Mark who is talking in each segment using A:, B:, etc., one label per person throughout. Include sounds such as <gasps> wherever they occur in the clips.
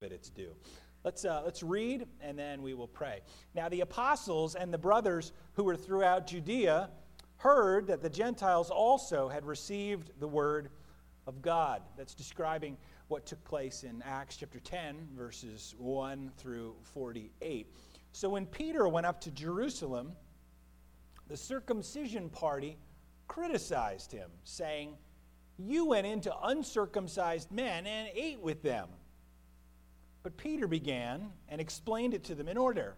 A: but it's due. Let's, uh, let's read and then we will pray. Now, the apostles and the brothers who were throughout Judea heard that the Gentiles also had received the word of God. That's describing what took place in Acts chapter 10, verses 1 through 48. So when Peter went up to Jerusalem, the circumcision party criticized him, saying, You went into uncircumcised men and ate with them. But Peter began and explained it to them in order.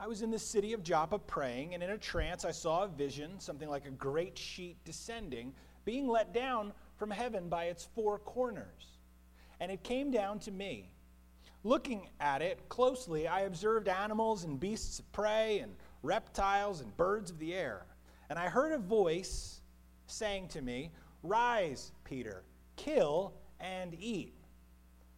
A: I was in the city of Joppa praying, and in a trance I saw a vision, something like a great sheet descending, being let down from heaven by its four corners. And it came down to me. Looking at it closely, I observed animals and beasts of prey, and reptiles and birds of the air. And I heard a voice saying to me, Rise, Peter, kill and eat.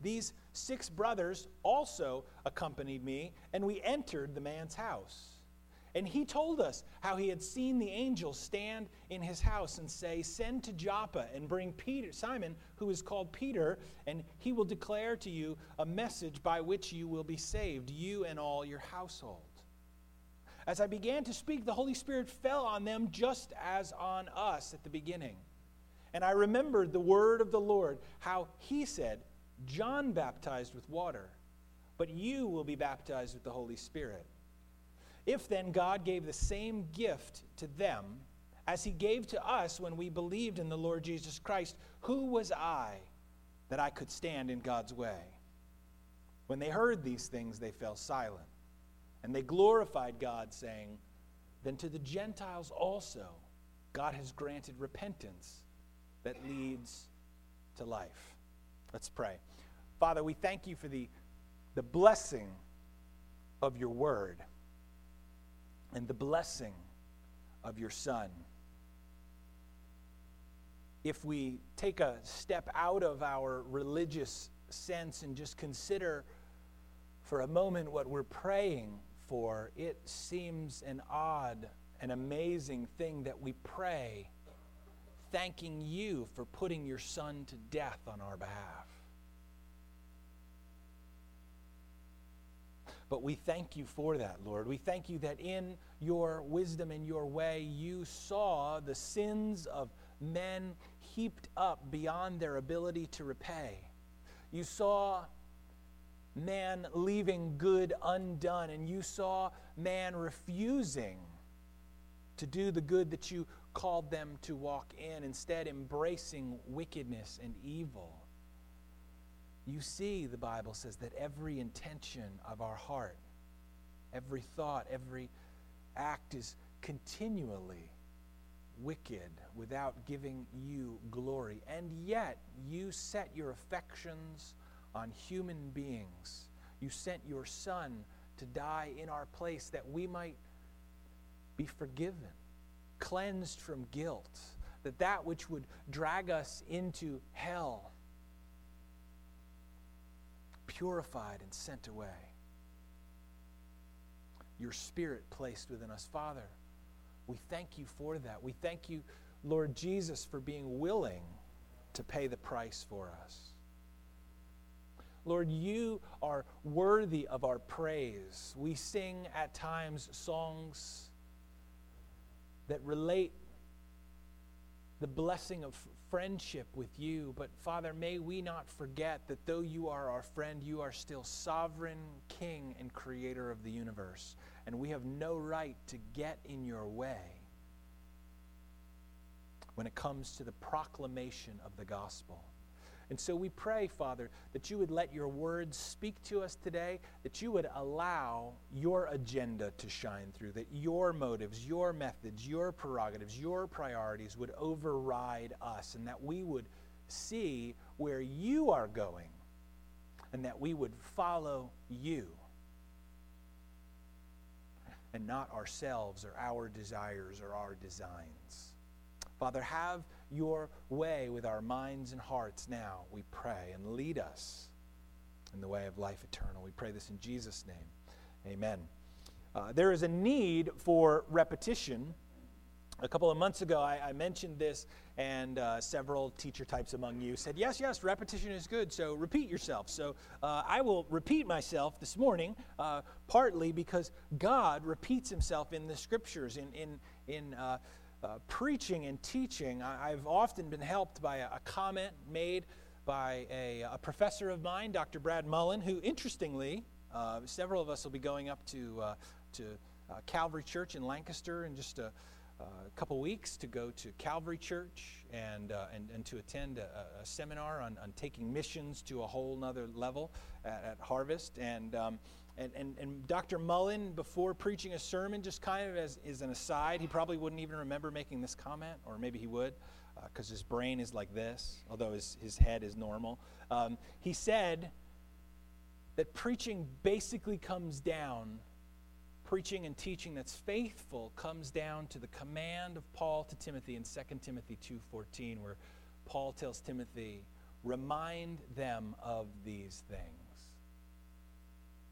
A: These six brothers also accompanied me, and we entered the man's house. And he told us how he had seen the angel stand in his house and say, Send to Joppa and bring Peter, Simon, who is called Peter, and he will declare to you a message by which you will be saved, you and all your household. As I began to speak, the Holy Spirit fell on them just as on us at the beginning. And I remembered the word of the Lord, how he said, John baptized with water, but you will be baptized with the Holy Spirit. If then God gave the same gift to them as he gave to us when we believed in the Lord Jesus Christ, who was I that I could stand in God's way? When they heard these things, they fell silent. And they glorified God, saying, Then to the Gentiles also God has granted repentance that leads to life. Let's pray. Father, we thank you for the, the blessing of your word and the blessing of your Son. If we take a step out of our religious sense and just consider for a moment what we're praying for, it seems an odd and amazing thing that we pray thanking you for putting your Son to death on our behalf. But we thank you for that, Lord. We thank you that in your wisdom and your way, you saw the sins of men heaped up beyond their ability to repay. You saw man leaving good undone, and you saw man refusing to do the good that you called them to walk in, instead, embracing wickedness and evil. You see, the Bible says that every intention of our heart, every thought, every act is continually wicked without giving you glory. And yet, you set your affections on human beings. You sent your Son to die in our place that we might be forgiven, cleansed from guilt, that that which would drag us into hell purified and sent away. Your spirit placed within us. Father, we thank you for that. We thank you, Lord Jesus, for being willing to pay the price for us. Lord, you are worthy of our praise. We sing at times songs that relate the blessing of friendship with you. But Father, may we not forget that though you are our friend, you are still sovereign King and creator of the universe. And we have no right to get in your way when it comes to the proclamation of the gospel. And so we pray, Father, that you would let your words speak to us today, that you would allow your agenda to shine through, that your motives, your methods, your prerogatives, your priorities would override us, and that we would see where you are going and that we would follow you and not ourselves or our desires or our designs. Father, have your way with our minds and hearts now, we pray, and lead us in the way of life eternal. We pray this in Jesus' name. Amen. Uh, there is a need for repetition. A couple of months ago, I, I mentioned this, and uh, several teacher types among you said, Yes, yes, repetition is good, so repeat yourself. So uh, I will repeat myself this morning, uh, partly because God repeats himself in the scriptures, in, in, in uh, preaching and teaching. I, have often been helped by a, a comment made by a, a, professor of mine, Dr. Brad Mullen, who, interestingly, uh, several of us will be going up to, uh, to uh, Calvary Church in Lancaster in just a, a, couple weeks to go to Calvary Church and, uh, and, and to attend a, a seminar on, on, taking missions to a whole nother level at, at Harvest. And, um, and, and, and, Dr. Mullen, before preaching a sermon, just kind of as, as an aside, he probably wouldn't even remember making this comment, or maybe he would because uh, his brain is like this, although his, his head is normal. Um, he said that preaching basically comes down, preaching and teaching that's faithful comes down to the command of Paul to Timothy in 2 Timothy 2.14, where Paul tells Timothy, remind them of these things.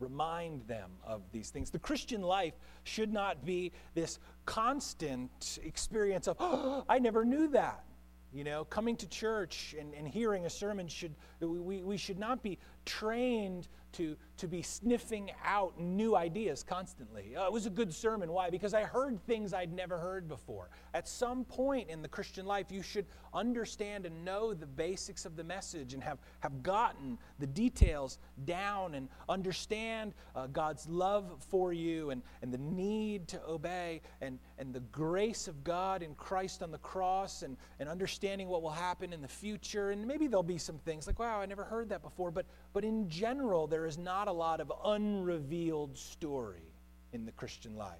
A: Remind them of these things. The Christian life should not be this constant experience of, oh, <gasps> I never knew that. You know, coming to church and, and hearing a sermon should, we, we should not be trained to, to be sniffing out new ideas constantly. Uh, it was a good sermon. Why? Because I heard things I'd never heard before. At some point in the Christian life, you should understand and know the basics of the message and have, have gotten the details down and understand uh, God's love for you and, and the need to obey and, and the grace of God in Christ on the cross and, and understanding what will happen in the future. And maybe there'll be some things like, wow, I never heard that before. But, but in general, there is not a lot of unrevealed story in the Christian life.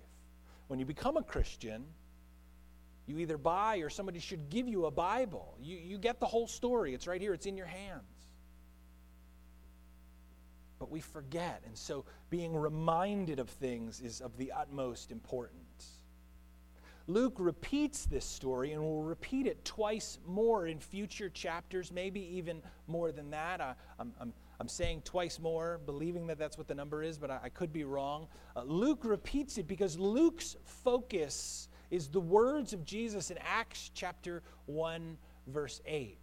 A: When you become a Christian, you either buy or somebody should give you a Bible. You, you get the whole story. It's right here, it's in your hands. But we forget, and so being reminded of things is of the utmost importance. Luke repeats this story and will repeat it twice more in future chapters, maybe even more than that. I, I'm, I'm saying twice more, believing that that's what the number is, but I, I could be wrong. Uh, Luke repeats it because Luke's focus is the words of Jesus in Acts chapter 1, verse 8.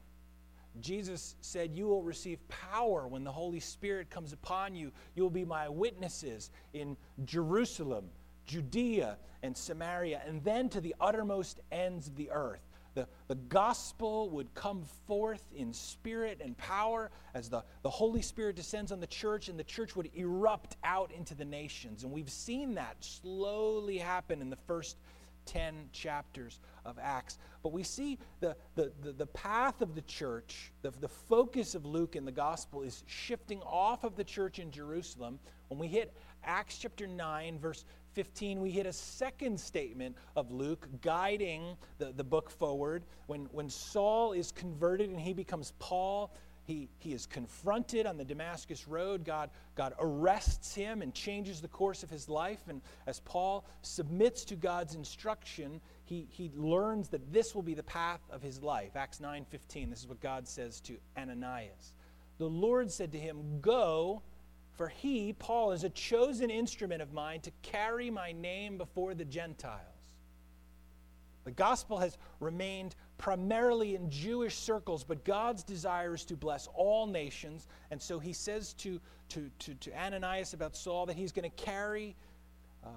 A: Jesus said, You will receive power when the Holy Spirit comes upon you. You will be my witnesses in Jerusalem, Judea, and Samaria, and then to the uttermost ends of the earth the, the gospel would come forth in spirit and power as the, the Holy Spirit descends on the church, and the church would erupt out into the nations. And we've seen that slowly happen in the first 10 chapters of Acts. But we see the, the, the, the, path of the church, the, the focus of Luke in the gospel is shifting off of the church in Jerusalem. When we hit Acts chapter 9, verse 15, we hit a second statement of Luke guiding the, the book forward. When, when Saul is converted and he becomes Paul, he, he is confronted on the Damascus Road. God, God arrests him and changes the course of his life. And as Paul submits to God's instruction, he, he learns that this will be the path of his life. Acts 9:15, this is what God says to Ananias. The Lord said to him, Go for he, Paul, is a chosen instrument of mine to carry my name before the Gentiles. The gospel has remained primarily in Jewish circles, but God's desire is to bless all nations. And so he says to, to, to, to Ananias about Saul that he's going to carry uh,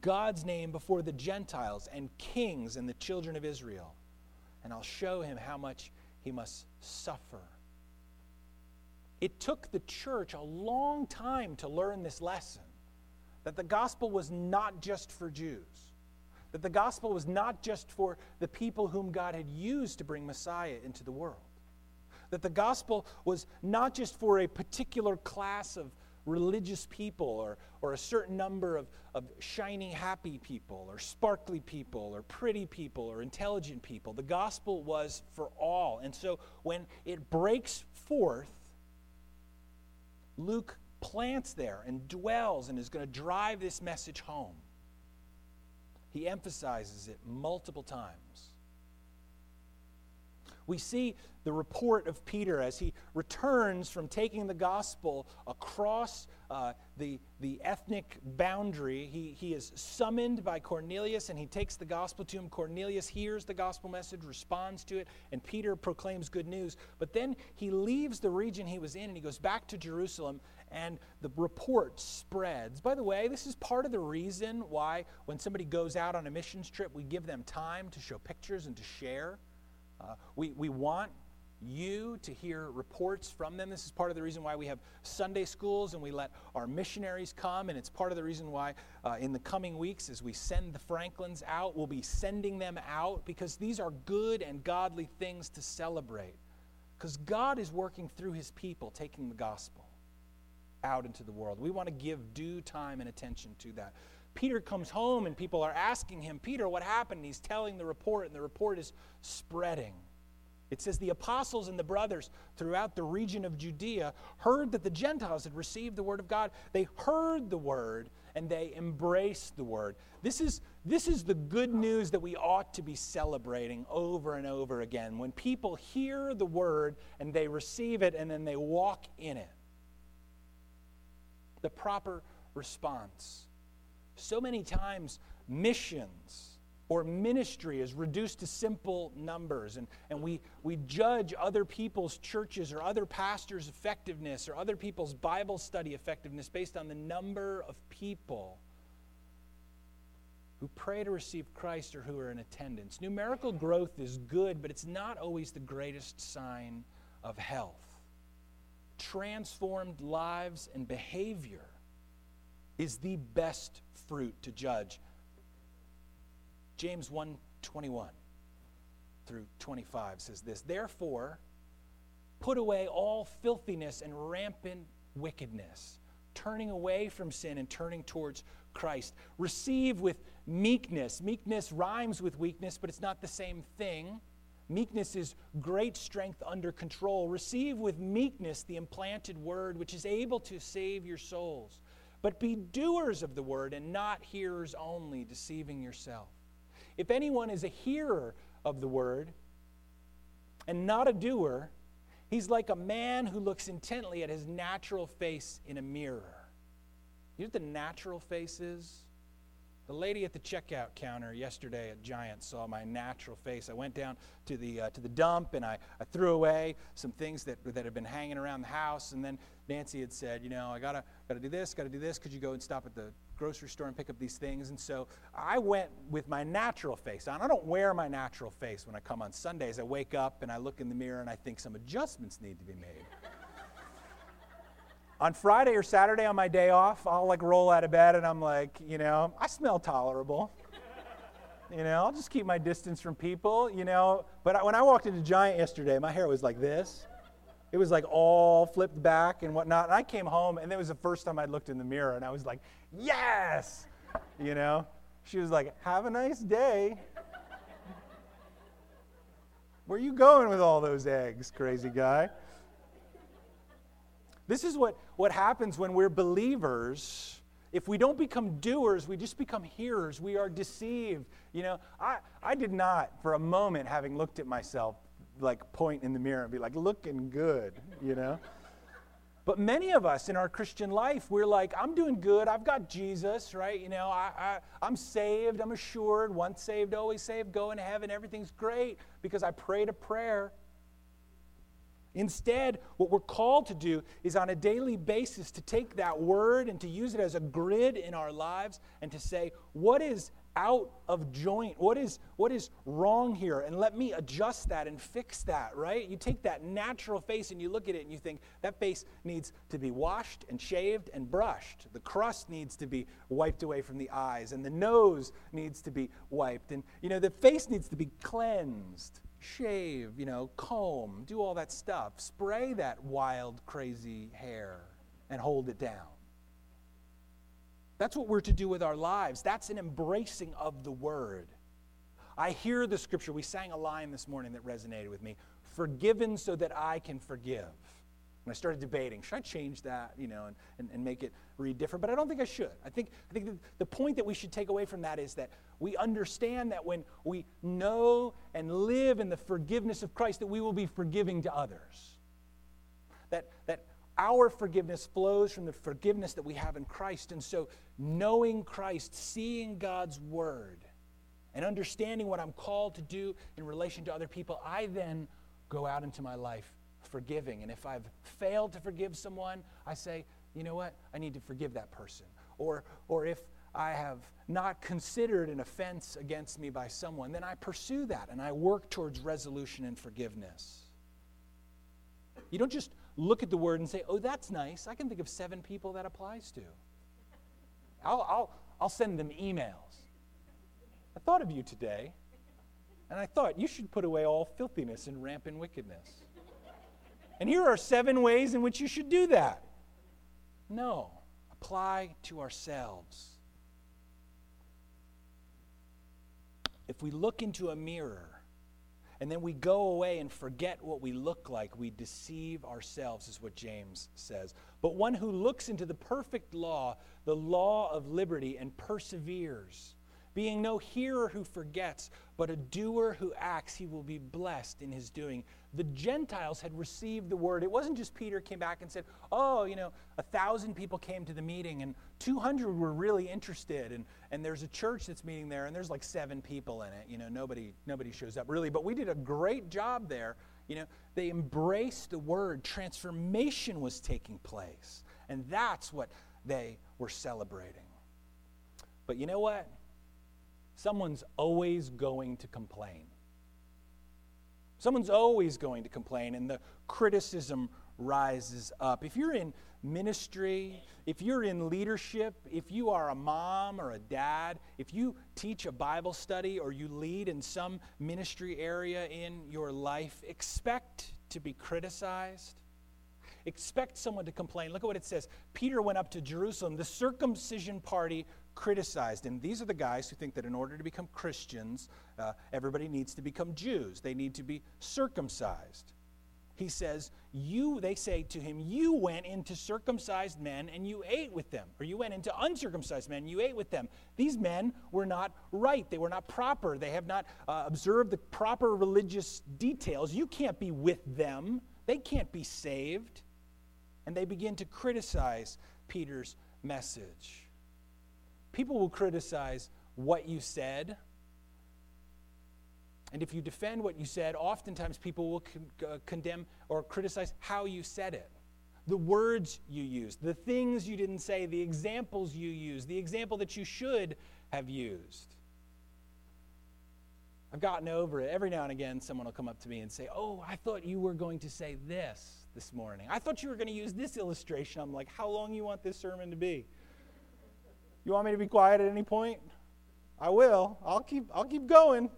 A: God's name before the Gentiles and kings and the children of Israel. And I'll show him how much he must suffer it took the church a long time to learn this lesson that the gospel was not just for Jews, that the gospel was not just for the people whom God had used to bring Messiah into the world, that the gospel was not just for a particular class of religious people or, or a certain number of, of shiny, happy people or sparkly people or pretty people or intelligent people. The gospel was for all. And so when it breaks forth, Luke plants there and dwells and is going to drive this message home. He emphasizes it multiple times. We see the report of Peter as he returns from taking the gospel across uh, the, the ethnic boundary. He, he is summoned by Cornelius and he takes the gospel to him. Cornelius hears the gospel message, responds to it, and Peter proclaims good news. But then he leaves the region he was in and he goes back to Jerusalem and the report spreads. By the way, this is part of the reason why when somebody goes out on a missions trip, we give them time to show pictures and to share. Uh, we, we want you to hear reports from them. This is part of the reason why we have Sunday schools and we let our missionaries come. And it's part of the reason why uh, in the coming weeks, as we send the Franklins out, we'll be sending them out because these are good and godly things to celebrate. Because God is working through his people, taking the gospel out into the world. We want to give due time and attention to that. Peter comes home and people are asking him, Peter, what happened? And he's telling the report, and the report is spreading. It says the apostles and the brothers throughout the region of Judea heard that the Gentiles had received the word of God. They heard the word and they embraced the word. This is, this is the good news that we ought to be celebrating over and over again. When people hear the word and they receive it and then they walk in it. The proper response. So many times, missions or ministry is reduced to simple numbers, and, and we, we judge other people's churches or other pastors' effectiveness or other people's Bible study effectiveness based on the number of people who pray to receive Christ or who are in attendance. Numerical growth is good, but it's not always the greatest sign of health. Transformed lives and behavior is the best fruit to judge. James 1 21 through 25 says this Therefore, put away all filthiness and rampant wickedness, turning away from sin and turning towards Christ. Receive with meekness. Meekness rhymes with weakness, but it's not the same thing. Meekness is great strength under control. Receive with meekness the implanted word, which is able to save your souls. But be doers of the word and not hearers only, deceiving yourself. If anyone is a hearer of the word and not a doer, he's like a man who looks intently at his natural face in a mirror. You know what the natural face is? The lady at the checkout counter yesterday at Giant saw my natural face. I went down to the, uh, to the dump and I, I threw away some things that, that had been hanging around the house. And then Nancy had said, You know, I got to gotta do this, got to do this. Could you go and stop at the grocery store and pick up these things? And so I went with my natural face on. I don't wear my natural face when I come on Sundays. I wake up and I look in the mirror and I think some adjustments need to be made <laughs> on Friday or Saturday on my day off, I'll like roll out of bed and I'm like, you know, I smell tolerable. <laughs> You know, I'll just keep my distance from people, you know. But when I walked into Giant yesterday, my hair was like this. It was like all flipped back and whatnot. And I came home, and it was the first time I'd looked in the mirror, and I was like, yes! You know? She was like, have a nice day. Where you going with all those eggs, crazy guy? This is what, what happens when we're believers. If we don't become doers, we just become hearers. We are deceived. You know, I, I did not, for a moment, having looked at myself, like point in the mirror and be like, looking good, you know? But many of us in our Christian life, we're like, I'm doing good. I've got Jesus, right? You know, I, I, am saved. I'm assured. Once saved, always saved. Going to heaven. Everything's great because I prayed a prayer. Instead, what we're called to do is on a daily basis to take that word and to use it as a grid in our lives and to say, what is out of joint? What is, what is wrong here? And let me adjust that and fix that, right? You take that natural face and you look at it and you think, that face needs to be washed and shaved and brushed. The crust needs to be wiped away from the eyes and the nose needs to be wiped. And, you know, the face needs to be cleansed shave, you know, comb, do all that stuff, spray that wild, crazy hair, and hold it down. That's what we're to do with our lives. That's an embracing of the word. I hear the scripture. We sang a line this morning that resonated with me forgiven so that I can forgive. And I started debating, should I change that, you know, and, and, and make it read different? But I don't think I should. I think, I think the point that we should take away from that is that we understand that when we know and live in the forgiveness of Christ, that we will be forgiving to others. That, that our forgiveness flows from the forgiveness that we have in Christ. And so, knowing Christ, seeing God's word, and understanding what I'm called to do in relation to other people, I then go out into my life forgiving. And if I've failed to forgive someone, I say, you know what? I need to forgive that person. Or, or if I have not considered an offense against me by someone, then I pursue that and I work towards resolution and forgiveness. You don't just look at the word and say, oh, that's nice. I can think of seven people that applies to. I'll, I'll, I'll send them emails. I thought of you today, and I thought you should put away all filthiness and rampant wickedness. And here are seven ways in which you should do that. No, apply to ourselves. If we look into a mirror and then we go away and forget what we look like, we deceive ourselves, is what James says. But one who looks into the perfect law, the law of liberty, and perseveres, being no hearer who forgets, but a doer who acts, he will be blessed in his doing. The Gentiles had received the word. It wasn't just Peter came back and said, Oh, you know, a thousand people came to the meeting and 200 were really interested. And, and there's a church that's meeting there and there's like seven people in it. You know, nobody, nobody shows up really. But we did a great job there. You know, they embraced the word. Transformation was taking place. And that's what they were celebrating. But you know what? Someone's always going to complain. Someone's always going to complain, and the criticism rises up. If you're in ministry, if you're in leadership, if you are a mom or a dad, if you teach a Bible study or you lead in some ministry area in your life, expect to be criticized. Expect someone to complain. Look at what it says. Peter went up to Jerusalem. The circumcision party criticized him. These are the guys who think that in order to become Christians, uh, everybody needs to become Jews. They need to be circumcised. He says, You, they say to him, You went into circumcised men and you ate with them. Or you went into uncircumcised men and you ate with them. These men were not right. They were not proper. They have not uh, observed the proper religious details. You can't be with them. They can't be saved. And they begin to criticize Peter's message. People will criticize what you said. And if you defend what you said, oftentimes people will con- uh, condemn or criticize how you said it. The words you used, the things you didn't say, the examples you used, the example that you should have used. I've gotten over it. Every now and again, someone will come up to me and say, Oh, I thought you were going to say this this morning. I thought you were going to use this illustration. I'm like, How long you want this sermon to be? You want me to be quiet at any point? I will. I'll keep, I'll keep going.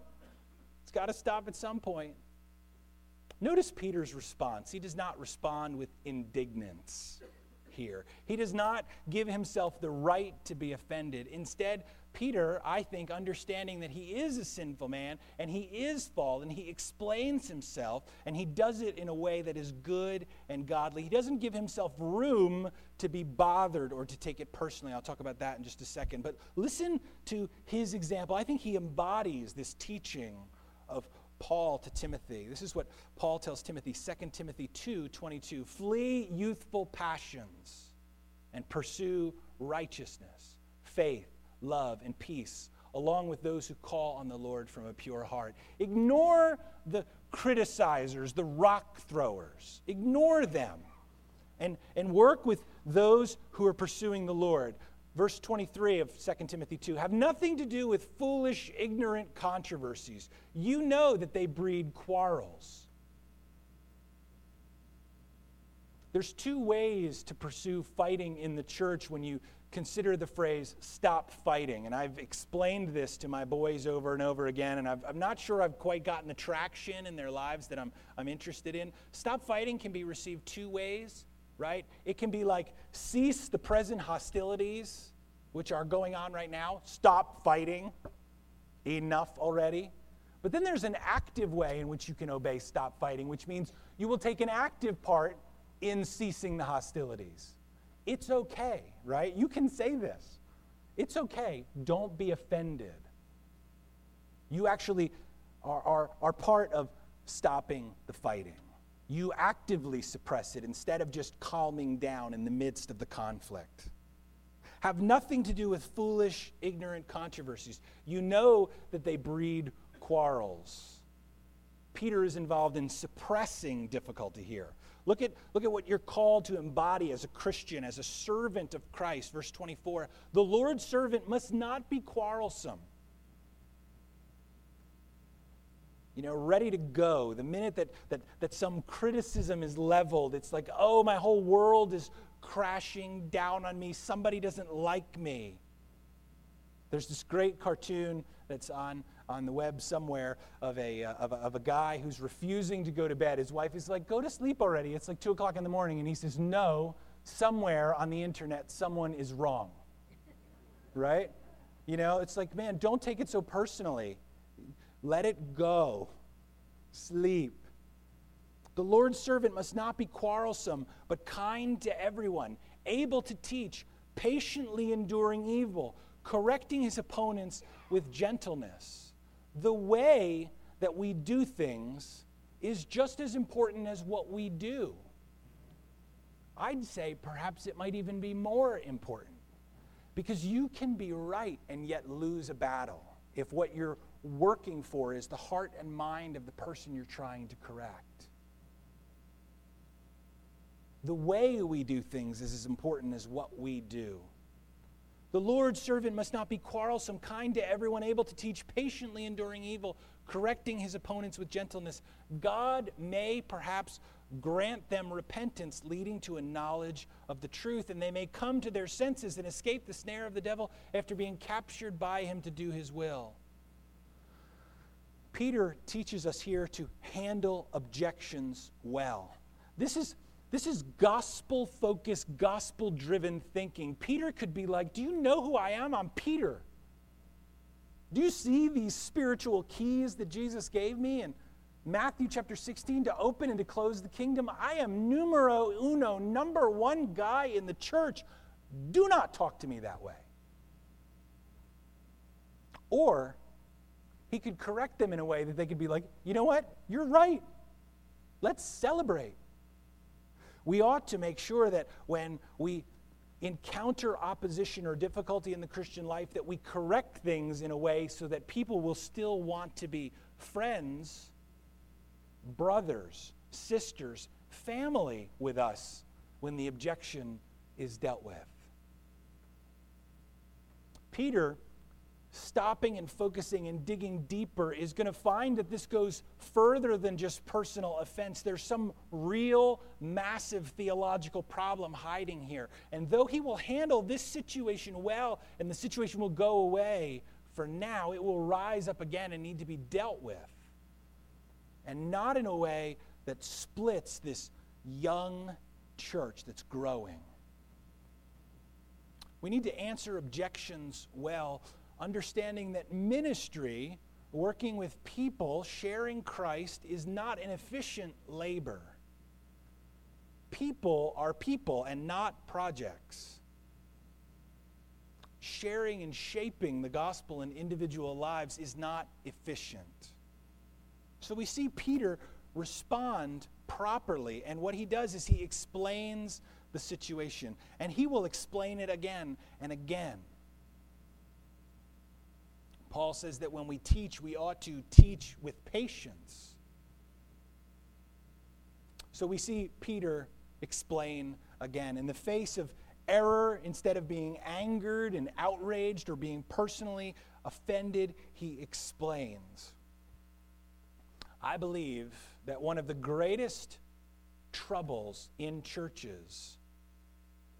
A: It's got to stop at some point. Notice Peter's response. He does not respond with indignance here. He does not give himself the right to be offended. Instead, Peter, I think, understanding that he is a sinful man and he is fallen, he explains himself and he does it in a way that is good and godly. He doesn't give himself room to be bothered or to take it personally. I'll talk about that in just a second. But listen to his example. I think he embodies this teaching of Paul to Timothy. This is what Paul tells Timothy, 2 Timothy 2 22. Flee youthful passions and pursue righteousness, faith love, and peace, along with those who call on the Lord from a pure heart. Ignore the criticizers, the rock throwers. Ignore them and, and work with those who are pursuing the Lord. Verse 23 of 2 Timothy 2 have nothing to do with foolish, ignorant controversies. You know that they breed quarrels. There's two ways to pursue fighting in the church when you consider the phrase stop fighting. And I've explained this to my boys over and over again, and i am not sure I've quite gotten the traction in their lives that I'm, I'm interested in. Stop fighting can be received two ways, right? It can be like cease the present hostilities, which are going on right now. Stop fighting. Enough already. But then there's an active way in which you can obey stop fighting, which means you will take an active part in ceasing the hostilities. It's okay, right? You can say this. It's okay. Don't be offended. You actually are, are, are part of stopping the fighting. You actively suppress it instead of just calming down in the midst of the conflict. Have nothing to do with foolish, ignorant controversies. You know that they breed quarrels. Peter is involved in suppressing difficulty here. Look at, look at what you're called to embody as a Christian, as a servant of Christ. Verse 24 The Lord's servant must not be quarrelsome you know, ready to go. The minute that, that, that some criticism is leveled, it's like, oh, my whole world is crashing down on me. Somebody doesn't like me. There's this great cartoon that's on, on the web somewhere of a, uh, of, a, of a guy who's refusing to go to bed. His wife is like, go to sleep already. It's like 2 o'clock in the morning. And he says, no, somewhere on the internet, someone is wrong. right? You know, it's like, man, don't take it so personally. Let it go. Sleep. The Lord's servant must not be quarrelsome, but kind to everyone, able to teach, patiently enduring evil, correcting his opponents with gentleness. The way that we do things is just as important as what we do. I'd say perhaps it might even be more important because you can be right and yet lose a battle if what you're working for is the heart and mind of the person you're trying to correct. The way we do things is as important as what we do. The Lord's servant must not be quarrelsome, kind to everyone, able to teach, patiently enduring evil, correcting his opponents with gentleness. God may perhaps grant them repentance, leading to a knowledge of the truth, and they may come to their senses and escape the snare of the devil after being captured by him to do his will. Peter teaches us here to handle objections well. This is, this is gospel focused, gospel driven thinking. Peter could be like, Do you know who I am? I'm Peter. Do you see these spiritual keys that Jesus gave me in Matthew chapter 16 to open and to close the kingdom? I am numero uno, number one guy in the church. Do not talk to me that way. Or he could correct them in a way that they could be like, you know what? You're right. Let's celebrate. We ought to make sure that when we encounter opposition or difficulty in the Christian life, that we correct things in a way so that people will still want to be friends, brothers, sisters, family with us when the objection is dealt with. Peter stopping and focusing and digging deeper is going to find that this goes further than just personal offense. There's some real, massive theological problem hiding here. And though he will handle this situation well and the situation will go away, for now it will rise up again and need to be dealt with. And not in a way that splits this young church that's growing. We need to answer objections well understanding that ministry, working with people, sharing Christ, is not an efficient labor. People are people and not projects. Sharing and shaping the gospel in individual lives is not efficient. So we see Peter respond properly, and what he does is he explains the situation, and he will explain it again and again. Paul says that when we teach, we ought to teach with patience. So we see Peter explain again. In the face of error, instead of being angered and outraged or being personally offended, he explains. I believe that one of the greatest troubles in churches,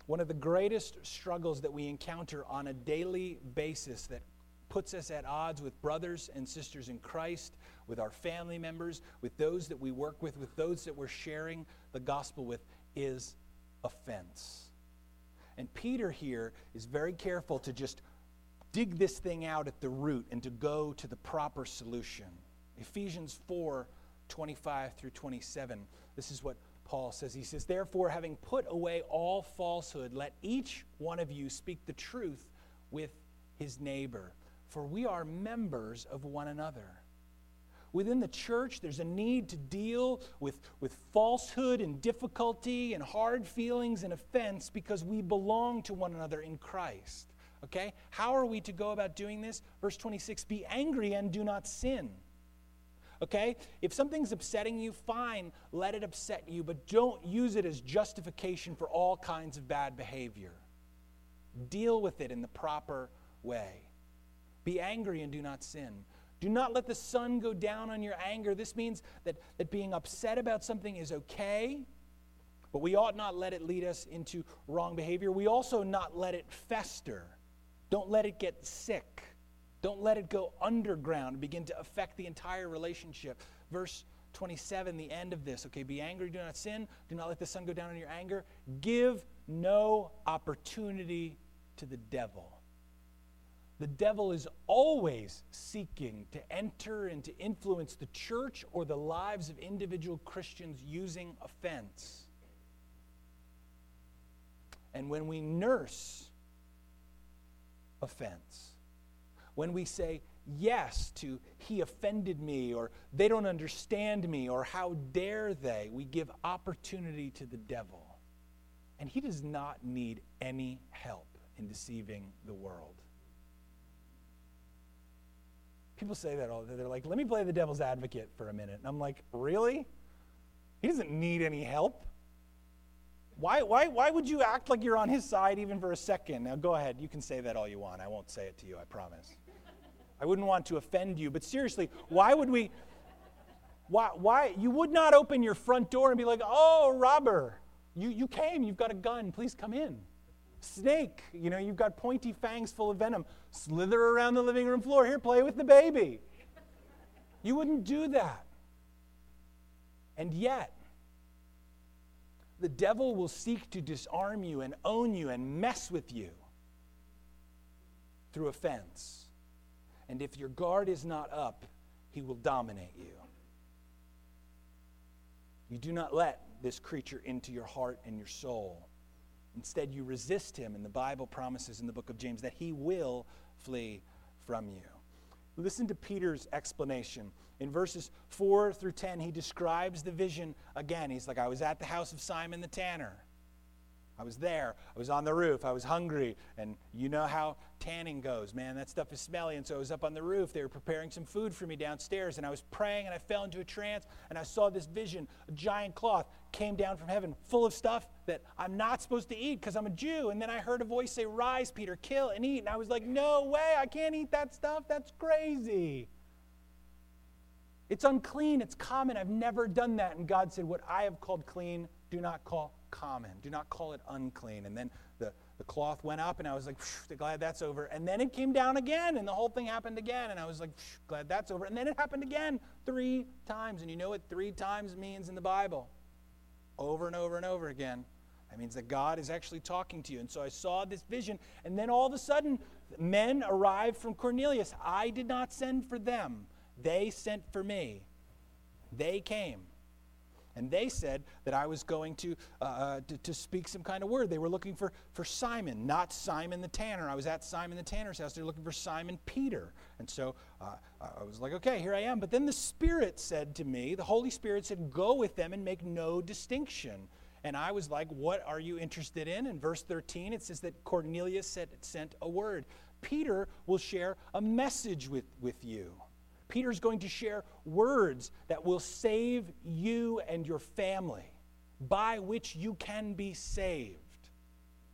A: one of the greatest struggles that we encounter on a daily basis that puts us at odds with brothers and sisters in Christ, with our family members, with those that we work with, with those that we're sharing the gospel with, is offense. And Peter here is very careful to just dig this thing out at the root and to go to the proper solution. Ephesians 4 25 through 27. This is what Paul says. He says, Therefore, having put away all falsehood, let each one of you speak the truth with his neighbor, for we are members of one another. Within the church, there's a need to deal with, with falsehood and difficulty and hard feelings and offense because we belong to one another in Christ. Okay? How are we to go about doing this? Verse 26 Be angry and do not sin. Okay? If something's upsetting you, fine, let it upset you, but don't use it as justification for all kinds of bad behavior. Deal with it in the proper way. Be angry and do not sin. Do not let the sun go down on your anger. This means that, that being upset about something is okay, but we ought not let it lead us into wrong behavior. We also not let it fester. Don't let it get sick. Don't let it go underground and begin to affect the entire relationship. Verse 27, the end of this. Okay, be angry, do not sin. Do not let the sun go down on your anger. Give no opportunity to the devil. The devil is always seeking to enter and to influence the church or the lives of individual Christians using offense. And when we nurse offense, when we say yes to he offended me or they don't understand me or how dare they, we give opportunity to the devil. And he does not need any help in deceiving the world. People say that all the They're like, let me play the devil's advocate for a minute. And I'm like, really? He doesn't need any help. Why, why, why would you act like you're on his side even for a second? Now, go ahead. You can say that all you want. I won't say it to you, I promise. I wouldn't want to offend you, but seriously, why would we? Why, why? You would not open your front door and be like, oh, robber, you, you came, you've got a gun, please come in. Snake, you know, you've got pointy fangs full of venom. Slither around the living room floor. Here, play with the baby. You wouldn't do that. And yet, the devil will seek to disarm you and own you and mess with you through offense. And if your guard is not up, he will dominate you. You do not let this creature into your heart and your soul. Instead, you resist him, and the Bible promises in the book of James that he will flee from you. Listen to Peter's explanation. In verses 4 through 10, he describes the vision again. He's like, I was at the house of Simon the tanner. I was there. I was on the roof. I was hungry. And you know how tanning goes, man. That stuff is smelly. And so I was up on the roof. They were preparing some food for me downstairs. And I was praying and I fell into a trance. And I saw this vision. A giant cloth came down from heaven full of stuff that I'm not supposed to eat because I'm a Jew. And then I heard a voice say, Rise, Peter, kill and eat. And I was like, No way. I can't eat that stuff. That's crazy. It's unclean. It's common. I've never done that. And God said, What I have called clean, do not call common. Do not call it unclean. And then the, the cloth went up, and I was like, glad that's over. And then it came down again, and the whole thing happened again. And I was like, glad that's over. And then it happened again three times. And you know what three times means in the Bible? Over and over and over again. That means that God is actually talking to you. And so I saw this vision, and then all of a sudden, men arrived from Cornelius. I did not send for them, they sent for me. They came. And they said that I was going to, uh, uh, to, to, speak some kind of word. They were looking for, for Simon, not Simon the tanner. I was at Simon the tanner's house. They're looking for Simon Peter. And so uh, I was like, okay, here I am. But then the Spirit said to me, the Holy Spirit said, go with them and make no distinction. And I was like, what are you interested in? In verse 13, it says that Cornelius said, sent a word. Peter will share a message with, with you. Peter's going to share words that will save you and your family, by which you can be saved.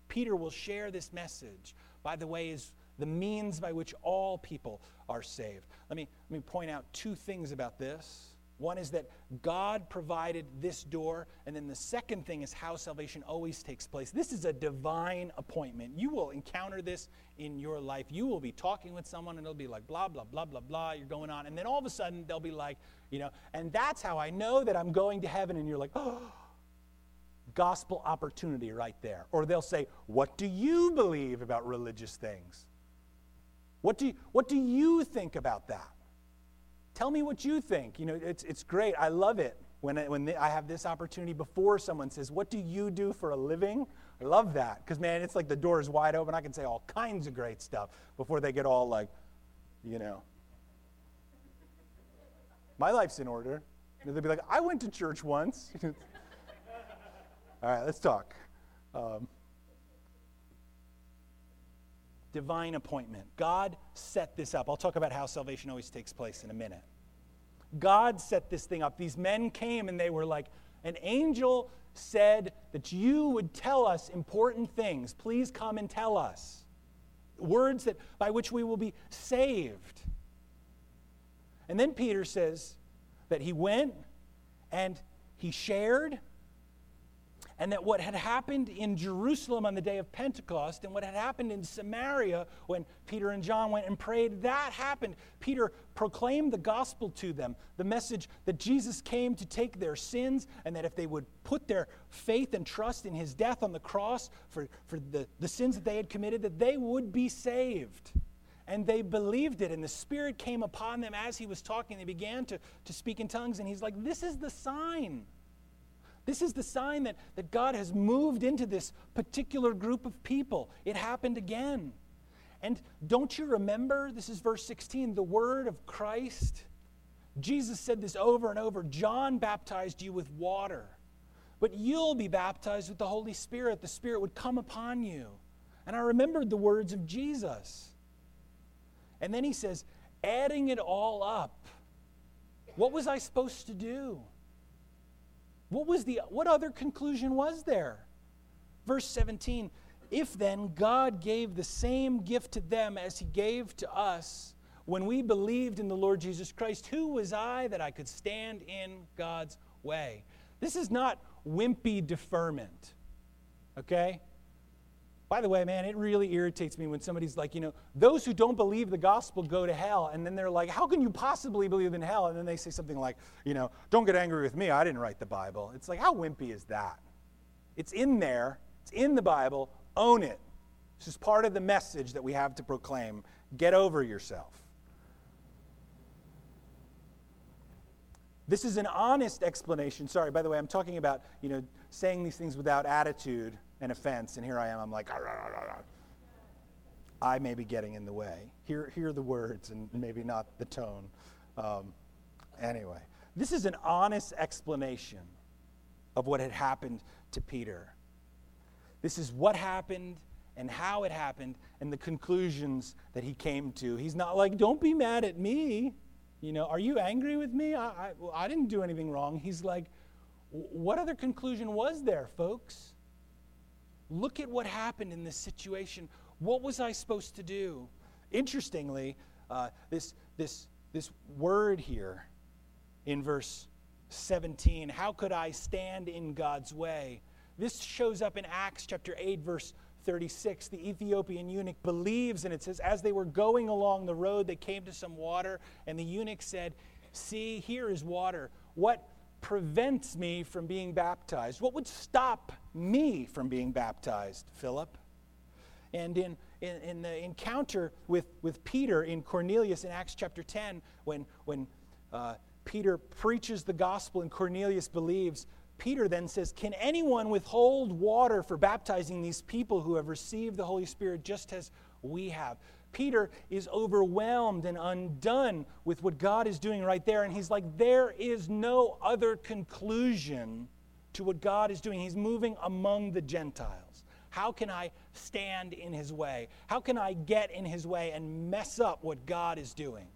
A: Peter will share this message, by the way, is the means by which all people are saved. Let me, let me point out two things about this. One is that God provided this door. And then the second thing is how salvation always takes place. This is a divine appointment. You will encounter this in your life. You will be talking with someone and it'll be like, blah, blah, blah, blah, blah. You're going on. And then all of a sudden they'll be like, you know, and that's how I know that I'm going to heaven. And you're like, oh, gospel opportunity right there. Or they'll say, what do you believe about religious things? What do you, what do you think about that? Tell me what you think. You know, it's, it's great. I love it. When, I, when I have this opportunity before someone says, What do you do for a living? I love that because, man, it's like the door is wide open. I can say all kinds of great stuff before they get all like, you know. My life's in order. They'll be like, I went to church once. <laughs> all right, let's talk. Um, divine appointment. God set this up. I'll talk about how salvation always takes place in a minute. God set this thing up. These men came and they were like, an angel said that you would tell us important things. Please come and tell us. Words that by which we will be saved. And then Peter says that he went and he shared and that what had happened in Jerusalem on the day of Pentecost and what had happened in Samaria when Peter and John went and prayed, that happened. Peter proclaimed the gospel to them, the message that Jesus came to take their sins and that if they would put their faith and trust in his death on the cross for, for the, the sins that they had committed, that they would be saved. And they believed it, and the Spirit came upon them as he was talking. They began to, to speak in tongues, and he's like, This is the sign this is the sign that, that God has moved into this particular group of people. It happened again. And don't you remember? This is verse 16 the word of Christ. Jesus said this over and over John baptized you with water, but you'll be baptized with the Holy Spirit. The Spirit would come upon you. And I remembered the words of Jesus. And then he says, adding it all up, what was I supposed to do? What was the what other conclusion was there? Verse 17, if then God gave the same gift to them as he gave to us when we believed in the Lord Jesus Christ, who was I that I could stand in God's way? This is not wimpy deferment. Okay? By the way, man, it really irritates me when somebody's like, you know, those who don't believe the gospel go to hell. And then they're like, how can you possibly believe in hell? And then they say something like, you know, don't get angry with me. I didn't write the Bible. It's like, how wimpy is that? It's in there, it's in the Bible. Own it. This is part of the message that we have to proclaim. Get over yourself. This is an honest explanation. Sorry, by the way, I'm talking about, you know, saying these things without attitude and offense, and here I am, I'm like, I may be getting in the way. Hear, hear the words and maybe not the tone. Um, anyway, this is an honest explanation of what had happened to Peter. This is what happened and how it happened and the conclusions that he came to. He's not like, don't be mad at me. You know, are you angry with me? I, I, I didn't do anything wrong. He's like, what other conclusion was there, folks? Look at what happened in this situation. What was I supposed to do? Interestingly, uh, this, this, this word here in verse 17, how could I stand in God's way? This shows up in Acts chapter 8, verse 36. The Ethiopian eunuch believes, and it says, As they were going along the road, they came to some water, and the eunuch said, See, here is water. What prevents me from being baptized? What would stop me from being baptized, Philip? And in, in, in, the encounter with, with Peter in Cornelius in Acts chapter 10, when, when uh, Peter preaches the gospel and Cornelius believes, Peter then says, Can anyone withhold water for baptizing these people who have received the Holy Spirit just as we have? Peter is overwhelmed and undone with what God is doing right there. And he's like, there is no other conclusion to what God is doing. He's moving among the Gentiles. How can I stand in his way? How can I get in his way and mess up what God is doing?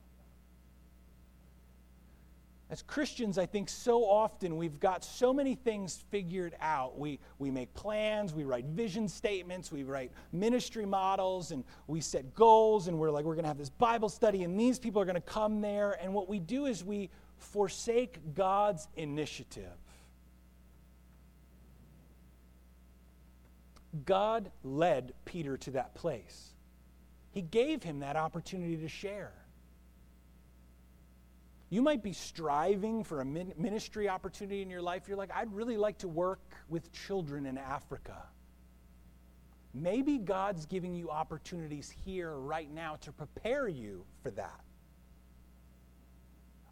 A: As Christians, I think so often we've got so many things figured out. We, we make plans, we write vision statements, we write ministry models, and we set goals, and we're like, we're going to have this Bible study, and these people are going to come there. And what we do is we forsake God's initiative. God led Peter to that place, He gave him that opportunity to share. You might be striving for a ministry opportunity in your life. You're like, I'd really like to work with children in Africa. Maybe God's giving you opportunities here right now to prepare you for that.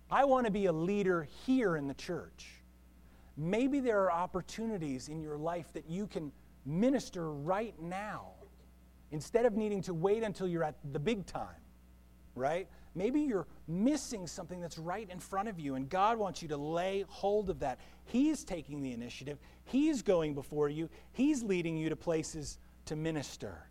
A: I want to be a leader here in the church. maybe there are opportunities in your life that you can minister right now instead of needing to wait until you're at the big time, right? Maybe you're missing something that's right in front of you, and God wants you to lay hold of that. He's taking the initiative, He's going before you, He's leading you to places to minister.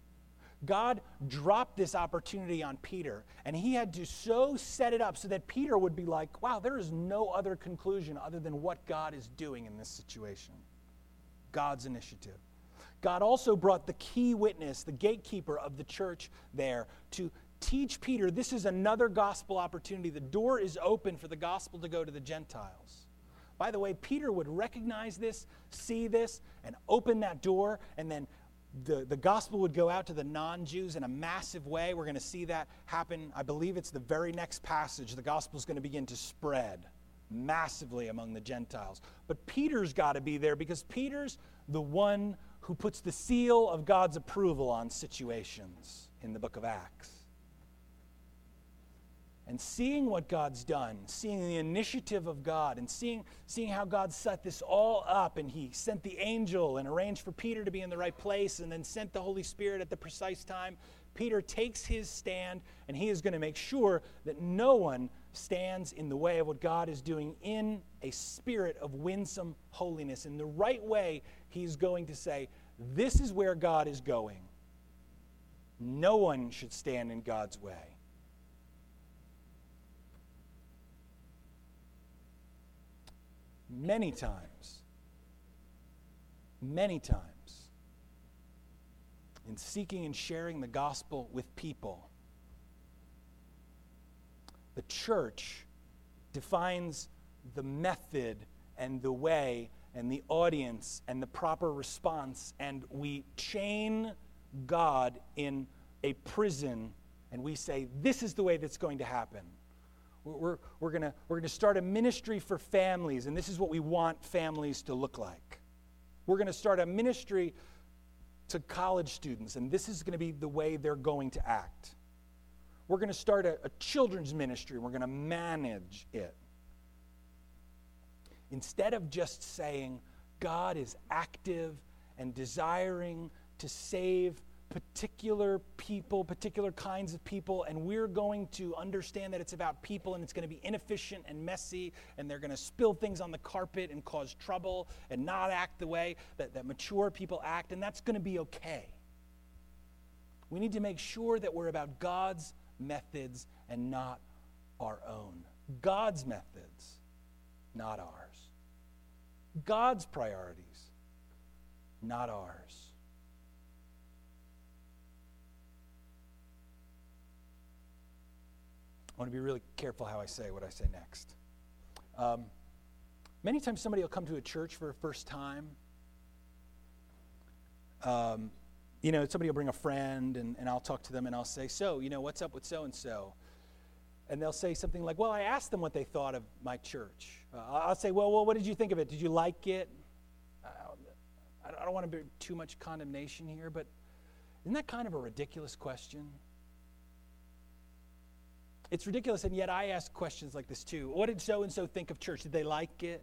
A: God dropped this opportunity on Peter, and he had to so set it up so that Peter would be like, wow, there is no other conclusion other than what God is doing in this situation. God's initiative. God also brought the key witness, the gatekeeper of the church there, to teach Peter this is another gospel opportunity. The door is open for the gospel to go to the Gentiles. By the way, Peter would recognize this, see this, and open that door, and then the, the gospel would go out to the non Jews in a massive way. We're going to see that happen. I believe it's the very next passage. The gospel is going to begin to spread massively among the Gentiles. But Peter's got to be there because Peter's the one who puts the seal of God's approval on situations in the book of Acts and seeing what God's done, seeing the initiative of God, and seeing, seeing how God set this all up, and He sent the angel and arranged for Peter to be in the right place, and then sent the Holy Spirit at the precise time. Peter takes his stand, and he is going to make sure that no one stands in the way of what God is doing in a spirit of winsome holiness. In the right way, he's going to say, This is where God is going. No one should stand in God's way. many times, many times, in seeking and sharing the gospel with people, the church defines the method and the way and the audience and the proper response, and we chain God in a prison and we say, This is the way that's going to happen. We're, we're going we're to start a ministry for families, and this is what we want families to look like. We're going to start a ministry to college students, and this is going to be the way they're going to act. We're going to start a, a children's ministry, and we're going to manage it. Instead of just saying, God is active and desiring to save particular people, particular kinds of people, and we're going to understand that it's about people and it's going to be inefficient and messy, and they're going to spill things on the carpet and cause trouble and not act the way that, that mature people act, and that's going to be okay. We need to make sure that we're about God's methods and not our own. God's methods, not ours. God's priorities, not ours. I want to be really careful how I say what I say next. Um, many times somebody will come to a church for a first time. Um, you know, somebody will bring a friend, and, and I'll talk to them and I'll say, So, you know, what's up with so and so? And they'll say something like, Well, I asked them what they thought of my church. Uh, I'll say, well, well, what did you think of it? Did you like it? Uh, I don't want to be too much condemnation here, but isn't that kind of a ridiculous question? It's ridiculous, and yet I ask questions like this too. What did so and so think of church? Did they like it?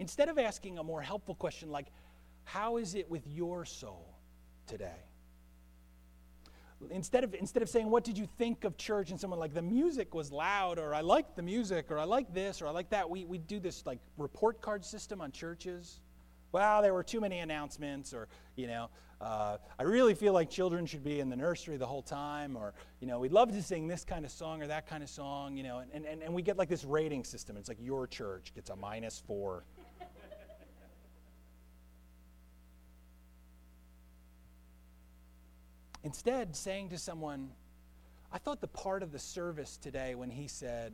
A: Instead of asking a more helpful question like, How is it with your soul today? Instead of, instead of saying, What did you think of church? and someone like, The music was loud, or I liked the music, or I like this, or I like that, we, we do this like report card system on churches. Well, there were too many announcements, or, you know, uh, I really feel like children should be in the nursery the whole time, or, you know, we'd love to sing this kind of song or that kind of song, you know, and, and, and we get like this rating system. It's like your church gets a minus four. Instead, saying to someone, I thought the part of the service today when he said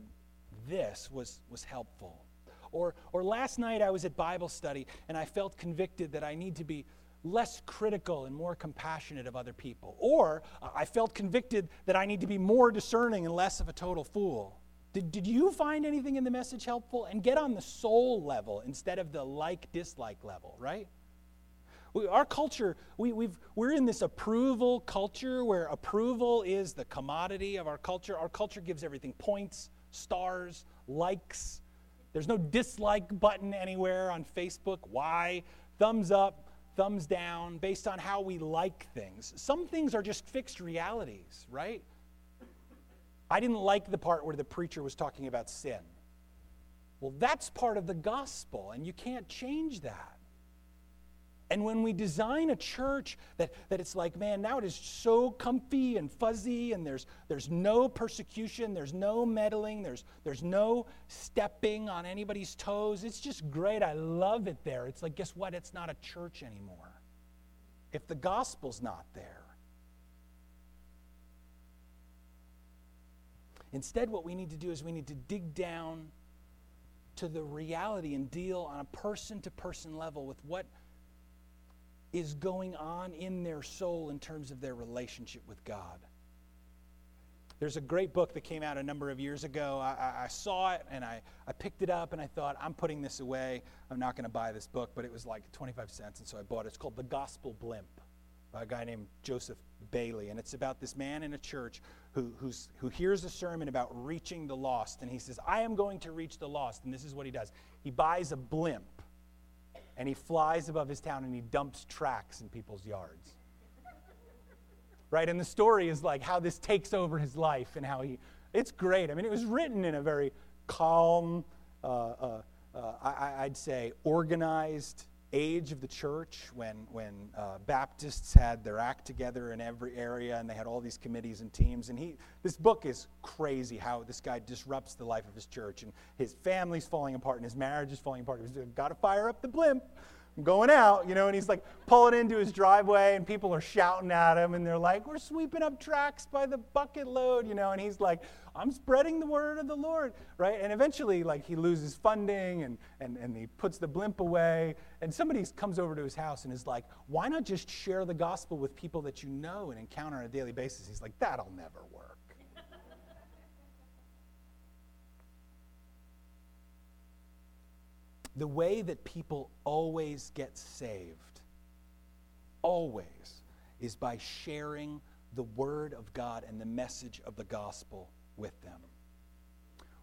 A: this was, was helpful. Or, or last night I was at Bible study and I felt convicted that I need to be less critical and more compassionate of other people. Or uh, I felt convicted that I need to be more discerning and less of a total fool. Did, did you find anything in the message helpful? And get on the soul level instead of the like dislike level, right? We, our culture, we, we've, we're in this approval culture where approval is the commodity of our culture. Our culture gives everything points, stars, likes, There's no dislike button anywhere on Facebook. Why? Thumbs up, thumbs down, based on how we like things. Some things are just fixed realities, right? I didn't like the part where the preacher was talking about sin. Well, that's part of the gospel, and you can't change that. And when we design a church that, that it's like, man, now it is so comfy and fuzzy, and there's, there's no persecution, there's no meddling, there's, there's no stepping on anybody's toes. It's just great. I love it there. It's like, guess what? It's not a church anymore. If the gospel's not there. Instead, what we need to do is we need to dig down to the reality and deal on a person to person level with what is going on in their soul in terms of their relationship with God. There's a great book that came out a number of years ago. I, I, saw it and I, I picked it up and I thought, I'm putting this away. I'm not going to buy this book, but it was like 25 cents, and so I bought it. It's called The Gospel Blimp by a guy named Joseph Bayly. And it's about this man in a church who, who hears a sermon about reaching the lost. And he says, I am going to reach the lost. And this is what he does he buys a blimp and he flies above his town and he dumps tracks in people's yards. right? And the story is like how this takes over his life and how he, it's great. I mean, it was written in a very calm, uh, uh, uh, I, I'd say, organized age of the church when, when uh, Baptists had their act together in every area and they had all these committees and teams. And he, this book is crazy how this guy disrupts the life of his church and his family's falling apart and his marriage is falling apart. He's got to fire up the blimp. Going out, you know, and he's like pulling into his driveway, and people are shouting at him, and they're like, We're sweeping up tracks by the bucket load, you know, and he's like, I'm spreading the word of the Lord, right? And eventually, like, he loses funding and, and, and he puts the blimp away, and somebody comes over to his house and is like, Why not just share the gospel with people that you know and encounter on a daily basis? He's like, That'll never work. The way that people always get saved, always, is by sharing the Word of God and the message of the gospel with them.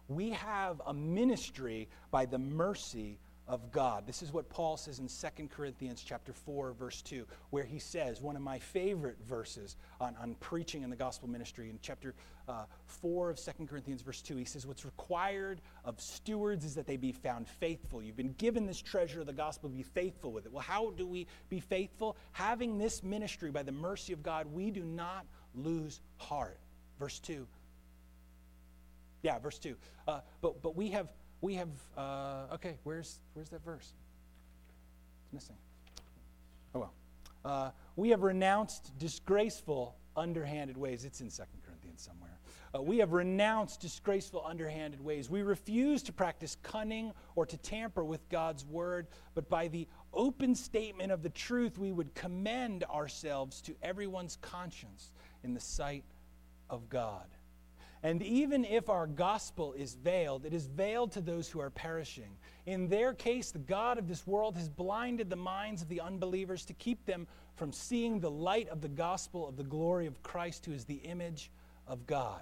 A: We have a ministry by the mercy of God. This is what Paul says in 2 Corinthians chapter 4 verse 2 where he says one of my favorite verses on, on preaching in the gospel ministry in chapter uh, 4 of 2 Corinthians verse 2 he says what's required of stewards is that they be found faithful. You've been given this treasure of the gospel be faithful with it. Well how do we be faithful? Having this ministry by the mercy of God we do not lose heart. Verse 2 yeah, verse 2. Uh, but, but we have we have, uh, okay, where's, where's that verse? It's missing. Oh well. Uh, we have renounced disgraceful, underhanded ways. It's in 2 Corinthians somewhere. Uh, we have renounced disgraceful, underhanded ways. We refuse to practice cunning or to tamper with God's word, but by the open statement of the truth, we would commend ourselves to everyone's conscience in the sight of God. And even if our gospel is veiled, it is veiled to those who are perishing. In their case, the God of this world has blinded the minds of the unbelievers to keep them from seeing the light of the gospel of the glory of Christ, who is the image of God.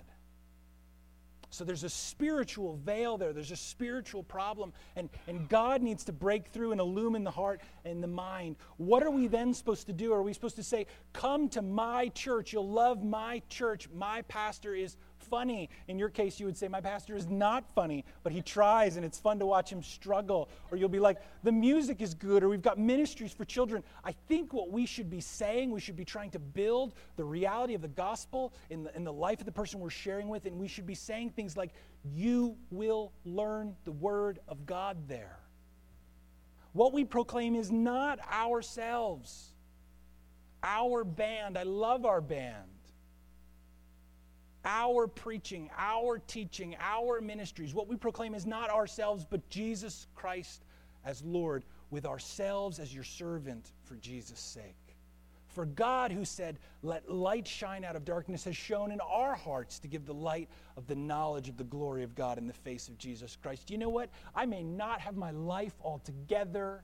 A: So there's a spiritual veil there. There's a spiritual problem. And, and God needs to break through and illumine the heart and the mind. What are we then supposed to do? Are we supposed to say, Come to my church? You'll love my church. My pastor is funny. In your case, you would say, My pastor is not funny, but he tries and it's fun to watch him struggle. Or you'll be like, The music is good, or we've got ministries for children. I think what we should be saying, we should be trying to build the reality of the gospel in the, in the life of the person we're sharing with, and we should be saying things like, You will learn the word of God there. What we proclaim is not ourselves. Our band, I love our band our preaching, our teaching, our ministries, what we proclaim is not ourselves, but Jesus Christ as Lord, with ourselves as your servant for Jesus' sake. For God, who said, Let light shine out of darkness, has shone in our hearts to give the light of the knowledge of the glory of God in the face of Jesus Christ. You know what? I may not have my life all together.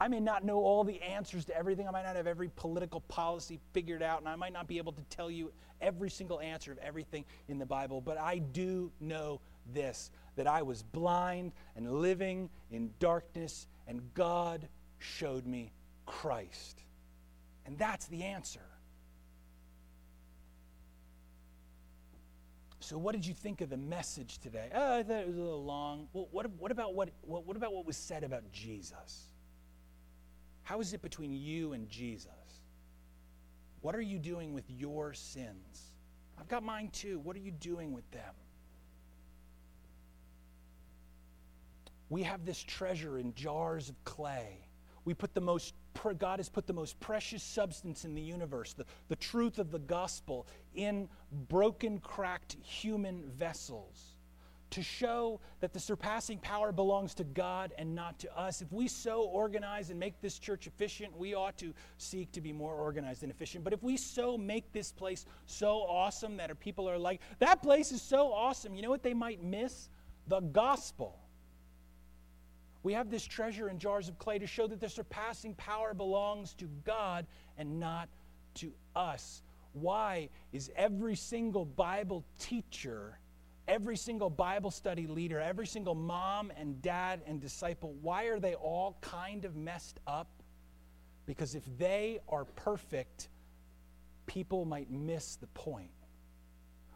A: I may not know all the answers to everything. I might not have every political policy figured out, and I might not be able to tell you every single answer of everything in the Bible, but I do know this that I was blind and living in darkness, and God showed me Christ. And that's the answer. So, what did you think of the message today? Oh, I thought it was a little long. Well, what, what, about what, what, what about what was said about Jesus? How is it between you and Jesus? What are you doing with your sins? I've got mine too. What are you doing with them? We have this treasure in jars of clay. We put the most God has put the most precious substance in the universe, the, the truth of the gospel, in broken, cracked human vessels to show that the surpassing power belongs to God and not to us. If we so organize and make this church efficient, we ought to seek to be more organized and efficient. But if we so make this place so awesome that our people are like, that place is so awesome, you know what they might miss? The gospel. We have this treasure in jars of clay to show that the surpassing power belongs to God and not to us. Why is every single Bible teacher, every single Bible study leader, every single mom and dad and disciple, why are they all kind of messed up? Because if they are perfect, people might miss the point.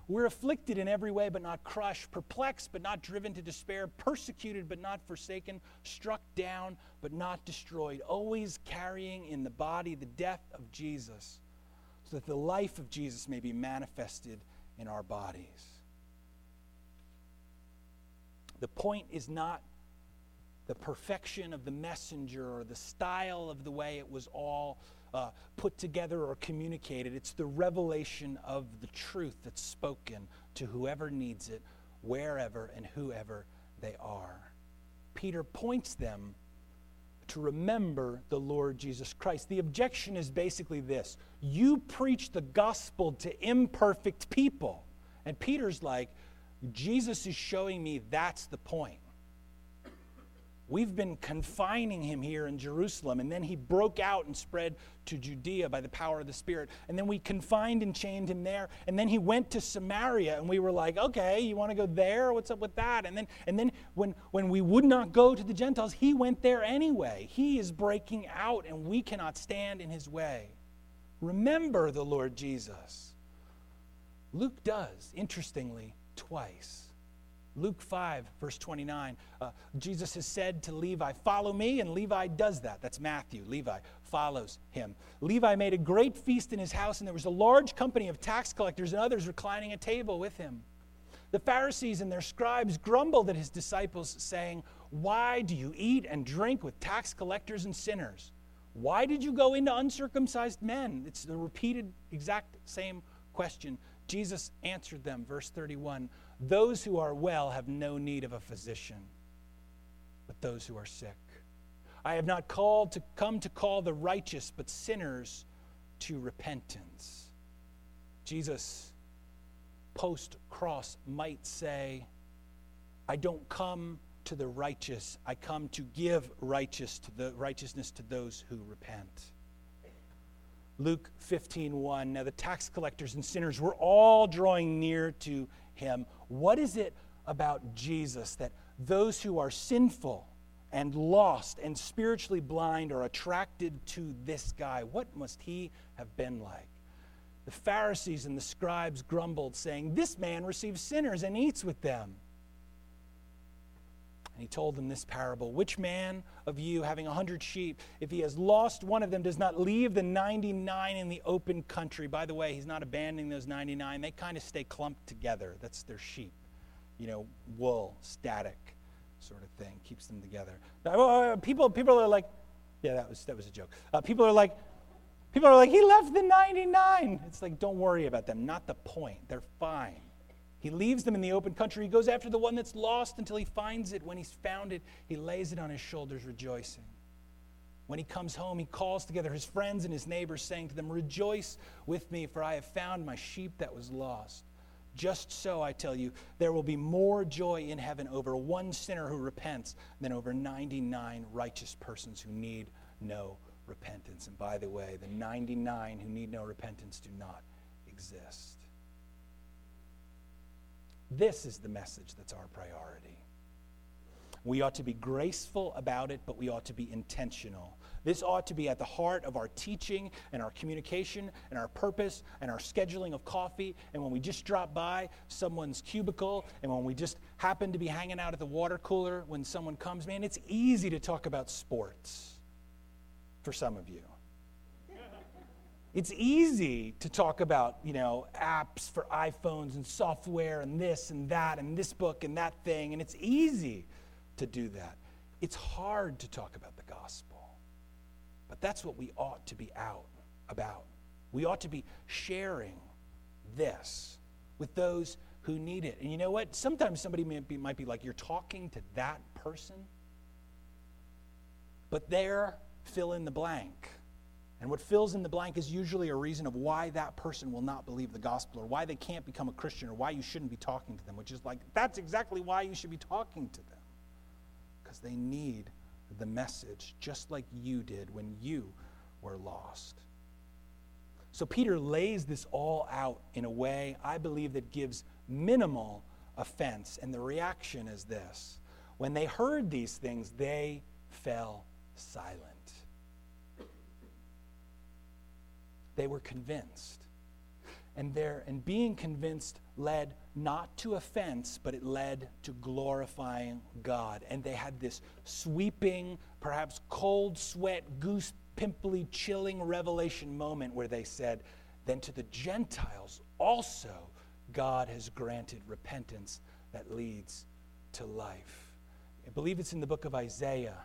A: We're afflicted in every way, but not crushed, perplexed, but not driven to despair, persecuted, but not forsaken, struck down, but not destroyed, always carrying in the body the death of Jesus, so that the life of Jesus may be manifested in our bodies. The point is not the perfection of the messenger or the style of the way it was all uh, put together or communicated. It's the revelation of the truth that's spoken to whoever needs it, wherever and whoever they are. Peter points them to remember the Lord Jesus Christ. The objection is basically this you preach the gospel to imperfect people. And Peter's like, Jesus is showing me that's the point. We've been confining him here in Jerusalem, and then he broke out and spread to Judea by the power of the Spirit. And then we confined and chained him there, and then he went to Samaria, and we were like, okay, you want to go there? What's up with that? And then, and then when, when we would not go to the Gentiles, he went there anyway. He is breaking out, and we cannot stand in his way. Remember the Lord Jesus. Luke does, interestingly, twice. Luke 5, verse 29, uh, Jesus has said to Levi, Follow me, and Levi does that. That's Matthew. Levi follows him. Levi made a great feast in his house, and there was a large company of tax collectors and others reclining at table with him. The Pharisees and their scribes grumbled at his disciples, saying, Why do you eat and drink with tax collectors and sinners? Why did you go into uncircumcised men? It's the repeated, exact same question. Jesus answered them, verse 31 those who are well have no need of a physician, but those who are sick. I have not called to come to call the righteous, but sinners to repentance. Jesus, post cross, might say, I don't come to the righteous, I come to give righteous to the righteousness to those who repent. Luke 15:1 Now the tax collectors and sinners were all drawing near to him. What is it about Jesus that those who are sinful and lost and spiritually blind are attracted to this guy? What must he have been like? The Pharisees and the scribes grumbled, saying, This man receives sinners and eats with them. And he told them this parable Which man of you, having a hundred sheep, if he has lost one of them, does not leave the 99 in the open country? By the way, he's not abandoning those 99. They kind of stay clumped together. That's their sheep. You know, wool, static sort of thing, keeps them together. Uh, people, people are like, yeah, that was, that was a joke. Uh, people are like, people are like, he left the 99. It's like, don't worry about them. Not the point. They're fine. He leaves them in the open country. He goes after the one that's lost until he finds it. When he's found it, he lays it on his shoulders, rejoicing. When he comes home, he calls together his friends and his neighbors, saying to them, Rejoice with me, for I have found my sheep that was lost. Just so, I tell you, there will be more joy in heaven over one sinner who repents than over 99 righteous persons who need no repentance. And by the way, the 99 who need no repentance do not exist. This is the message that's our priority. We ought to be graceful about it, but we ought to be intentional. This ought to be at the heart of our teaching and our communication and our purpose and our scheduling of coffee. And when we just drop by someone's cubicle and when we just happen to be hanging out at the water cooler when someone comes, man, it's easy to talk about sports for some of you. It's easy to talk about, you know, apps for iPhones and software and this and that and this book and that thing, and it's easy to do that. It's hard to talk about the gospel. But that's what we ought to be out about. We ought to be sharing this with those who need it. And you know what? Sometimes somebody might be, might be like, you're talking to that person, but they're fill in the blank. And what fills in the blank is usually a reason of why that person will not believe the gospel or why they can't become a Christian or why you shouldn't be talking to them, which is like, that's exactly why you should be talking to them. Because they need the message just like you did when you were lost. So Peter lays this all out in a way I believe that gives minimal offense. And the reaction is this when they heard these things, they fell silent. They were convinced. And, there, and being convinced led not to offense, but it led to glorifying God. And they had this sweeping, perhaps cold sweat, goose pimply, chilling revelation moment where they said, Then to the Gentiles also God has granted repentance that leads to life. I believe it's in the book of Isaiah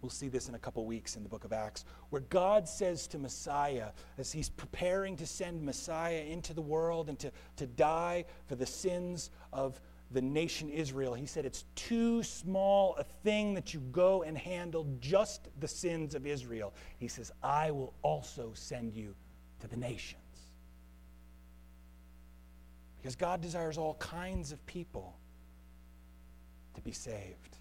A: We'll see this in a couple weeks in the book of Acts, where God says to Messiah, as he's preparing to send Messiah into the world and to, to die for the sins of the nation Israel, he said, It's too small a thing that you go and handle just the sins of Israel. He says, I will also send you to the nations. Because God desires all kinds of people to be saved.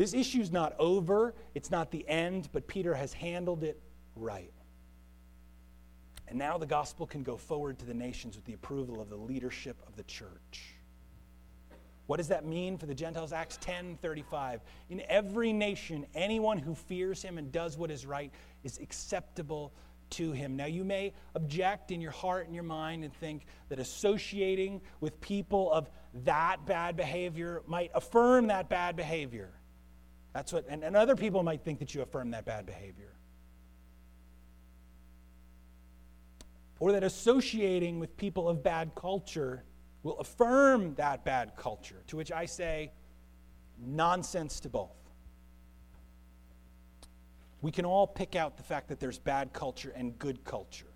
A: This issue is not over, it's not the end, but Peter has handled it right. And now the gospel can go forward to the nations with the approval of the leadership of the church. What does that mean for the Gentiles? Acts 10 35. In every nation, anyone who fears him and does what is right is acceptable to him. Now, you may object in your heart and your mind and think that associating with people of that bad behavior might affirm that bad behavior. That's what, and, and other people might think that you affirm that bad behavior. Or that associating with people of bad culture will affirm that bad culture, to which I say, nonsense to both. We can all pick out the fact that there's bad culture and good culture.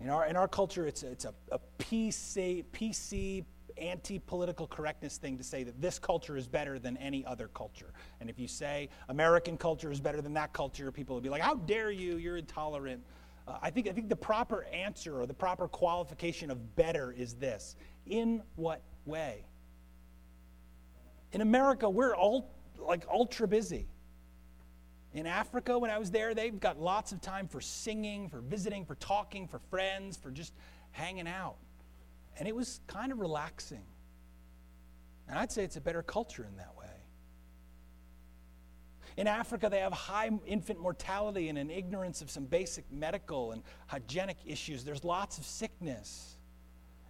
A: In our, in our culture, it's a, it's a, a PC, PC anti political correctness thing to say that this culture is better than any other culture. And if you say American culture is better than that culture, people will be like, How dare you? You're intolerant. Uh, I, think, I think the proper answer or the proper qualification of better is this In what way? In America, we're all like ultra busy. In Africa, when I was there, they've got lots of time for singing, for visiting, for talking, for friends, for just hanging out. And it was kind of relaxing. And I'd say it's a better culture in that way. In Africa, they have high infant mortality and an ignorance of some basic medical and hygienic issues. There's lots of sickness.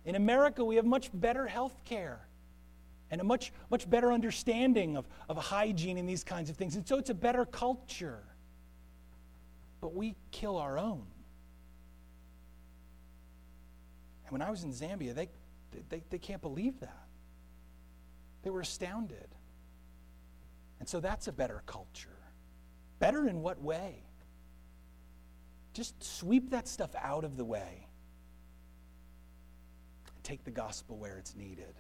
A: In America, we have much better health care and a much, much better understanding of, of hygiene and these kinds of things. And so it's a better culture. But we kill our own. When I was in Zambia, they, they, they can't believe that. They were astounded. And so that's a better culture. Better in what way? Just sweep that stuff out of the way take the gospel where it's needed.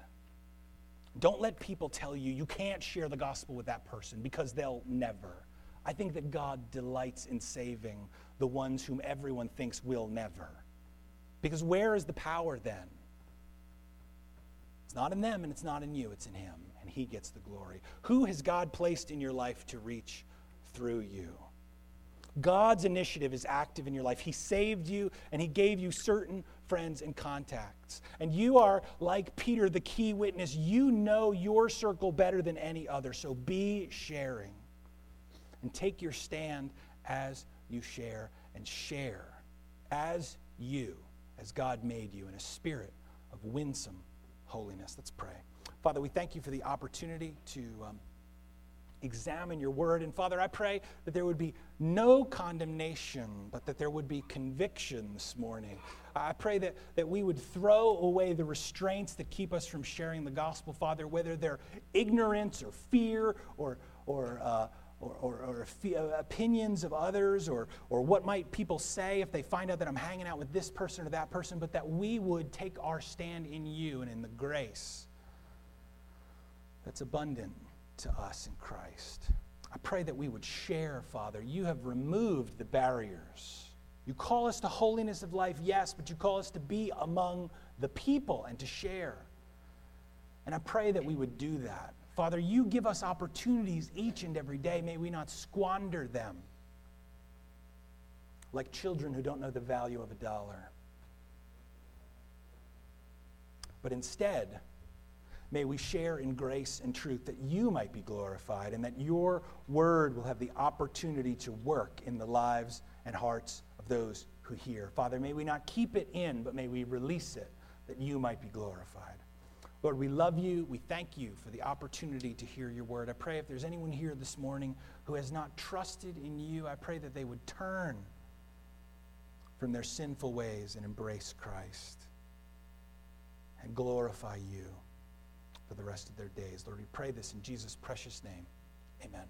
A: Don't let people tell you you can't share the gospel with that person because they'll never. I think that God delights in saving the ones whom everyone thinks will never. Because where is the power then? It's not in them and it's not in you, it's in Him, and He gets the glory. Who has God placed in your life to reach through you? God's initiative is active in your life. He saved you and He gave you certain friends, and contacts. And you are, like Peter, the key witness. You know your circle better than any other. So be sharing and take your stand as you share and share as you, as God made you, in a spirit of winsome holiness. Let's pray. Father, we thank you for the opportunity to. Um, examine your word. And Father, I pray that there would be no condemnation, but that there would be conviction this morning. I pray that, that we would throw away the restraints that keep us from sharing the gospel, Father, whether they're ignorance or fear or, or, uh, or, or, or uh, opinions of others or, or what might people say if they find out that I'm hanging out with this person or that person, but that we would take our stand in you and in the grace that's abundant to us in Christ. I pray that we would share, Father. You have removed the barriers. You call us to holiness of life, yes, but you call us to be among the people and to share. And I pray that we would do that. Father, you give us opportunities each and every day. May we not squander them like children who don't know the value of a dollar. But instead, May we share in grace and truth that you might be glorified and that your word will have the opportunity to work in the lives and hearts of those who hear. Father, may we not keep it in, but may we release it that you might be glorified. Lord, we love you. We thank you for the opportunity to hear your word. I pray if there's anyone here this morning who has not trusted in you, I pray that they would turn from their sinful ways and embrace Christ and glorify you for the rest of their days. Lord, we pray this in Jesus' precious name. Amen.